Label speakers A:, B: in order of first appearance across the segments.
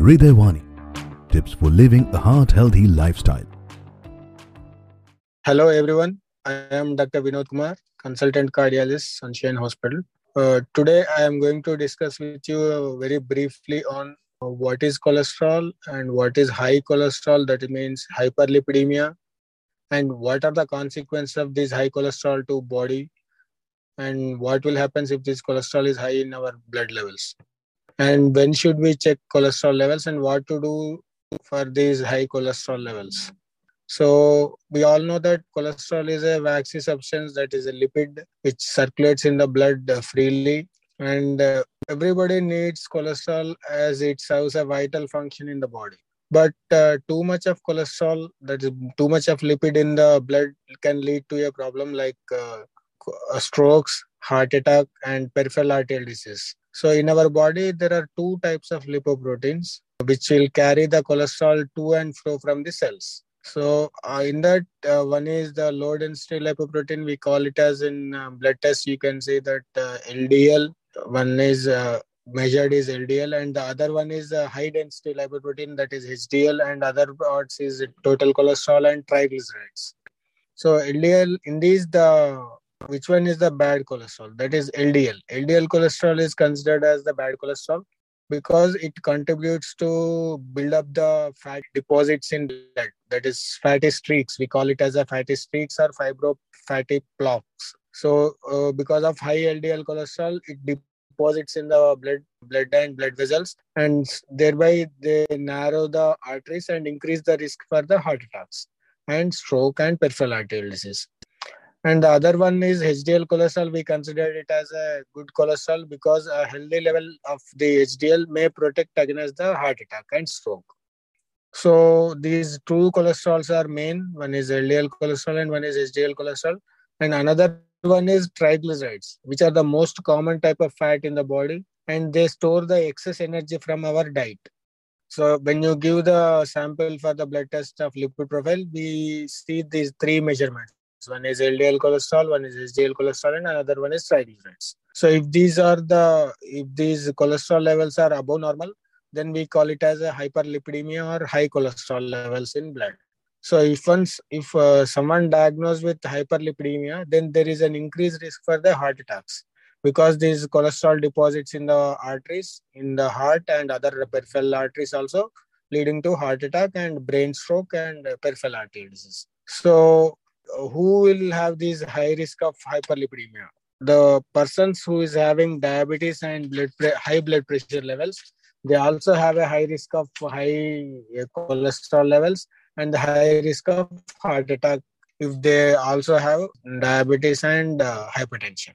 A: Hridayawani. Tips for living a heart healthy lifestyle.
B: Hello, everyone. I am Dr. Vinod Kumar, consultant cardiologist, Sunshine Hospital. Uh, today, I am going to discuss with you uh, very briefly on uh, what is cholesterol and what is high cholesterol, that means hyperlipidemia, and what are the consequences of this high cholesterol to body, and what will happen if this cholesterol is high in our blood levels, and when should we check cholesterol levels, and what to do for these high cholesterol levels. So we all know that cholesterol is a waxy substance that is a lipid which circulates in the blood uh, freely, and uh, everybody needs cholesterol as it serves a vital function in the body. But uh, too much of cholesterol, that is too much of lipid in the blood, can lead to a problem like uh, strokes, heart attack, and peripheral arterial disease. So in our body, there are two types of lipoproteins which will carry the cholesterol to and fro from the cells. So uh, in that, uh, one is the low density lipoprotein. We call it as in uh, blood test. You can say that uh, LDL. One is uh, measured is LDL, and the other one is the high density lipoprotein that is HDL, and other parts is total cholesterol and triglycerides. So LDL in these the which one is the bad cholesterol? That is LDL. LDL cholesterol is considered as the bad cholesterol because it contributes to build up the fat deposits in blood that is fatty streaks we call it as a fatty streaks or fibro fatty plaques so uh, because of high ldl cholesterol it deposits in the blood blood and blood vessels and thereby they narrow the arteries and increase the risk for the heart attacks and stroke and peripheral arterial disease and the other one is HDL cholesterol. We consider it as a good cholesterol because a healthy level of the HDL may protect against the heart attack and stroke. So these two cholesterols are main. One is LDL cholesterol and one is HDL cholesterol. And another one is triglycerides, which are the most common type of fat in the body, and they store the excess energy from our diet. So when you give the sample for the blood test of lipid profile, we see these three measurements one is LDL cholesterol, one is HDL cholesterol, and another one is triglycerides. So if these are the if these cholesterol levels are above normal, then we call it as a hyperlipidemia or high cholesterol levels in blood. So if once if uh, someone diagnosed with hyperlipidemia, then there is an increased risk for the heart attacks because these cholesterol deposits in the arteries, in the heart and other peripheral arteries also, leading to heart attack and brain stroke and peripheral artery disease. So who will have this high risk of hyperlipidemia? The persons who is having diabetes and blood pre- high blood pressure levels, they also have a high risk of high cholesterol levels and the high risk of heart attack if they also have diabetes and uh, hypertension.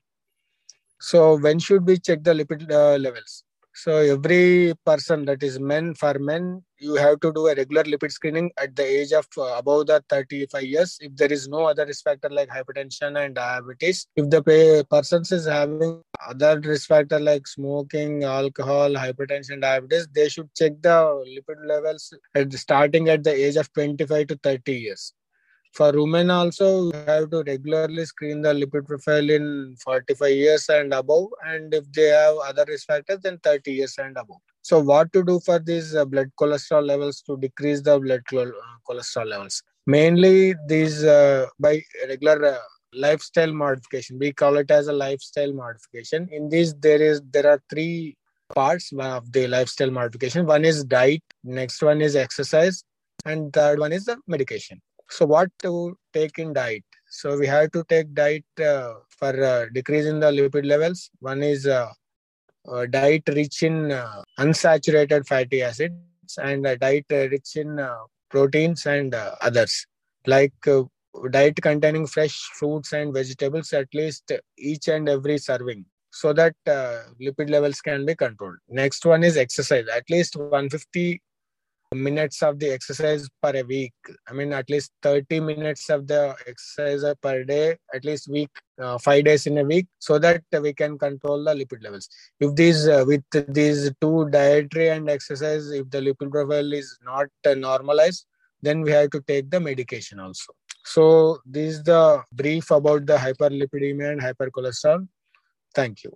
B: So when should we check the lipid uh, levels? So every person that is men for men, you have to do a regular lipid screening at the age of uh, above the 35 years. If there is no other risk factor like hypertension and diabetes, if the person is having other risk factor like smoking, alcohol, hypertension, diabetes, they should check the lipid levels at starting at the age of 25 to 30 years for women also you have to regularly screen the lipid profile in 45 years and above and if they have other risk factors then 30 years and above. So what to do for these uh, blood cholesterol levels to decrease the blood uh, cholesterol levels? Mainly these uh, by regular uh, lifestyle modification. We call it as a lifestyle modification. In this there is there are three parts of the lifestyle modification. One is diet next one is exercise and third one is the medication so what to take in diet? So we have to take diet uh, for uh, the lipid levels. One is uh, uh diet rich in uh, unsaturated fatty acids and diet rich in uh, proteins and others. Like diet containing fresh fruits and vegetables at least each and every serving so that lipid levels can be controlled. Next one is exercise. At least 150 minutes of the exercise per week. I mean at least 30 minutes of the exercise per day at least week uh, 5 days in a week so that we can control the lipid levels. If these uh, with these two dietary and exercise if the lipid profile is not uh, normalized then we have to take the medication also. So this is the brief about the hyperlipidemia and hypercholesterol. Thank you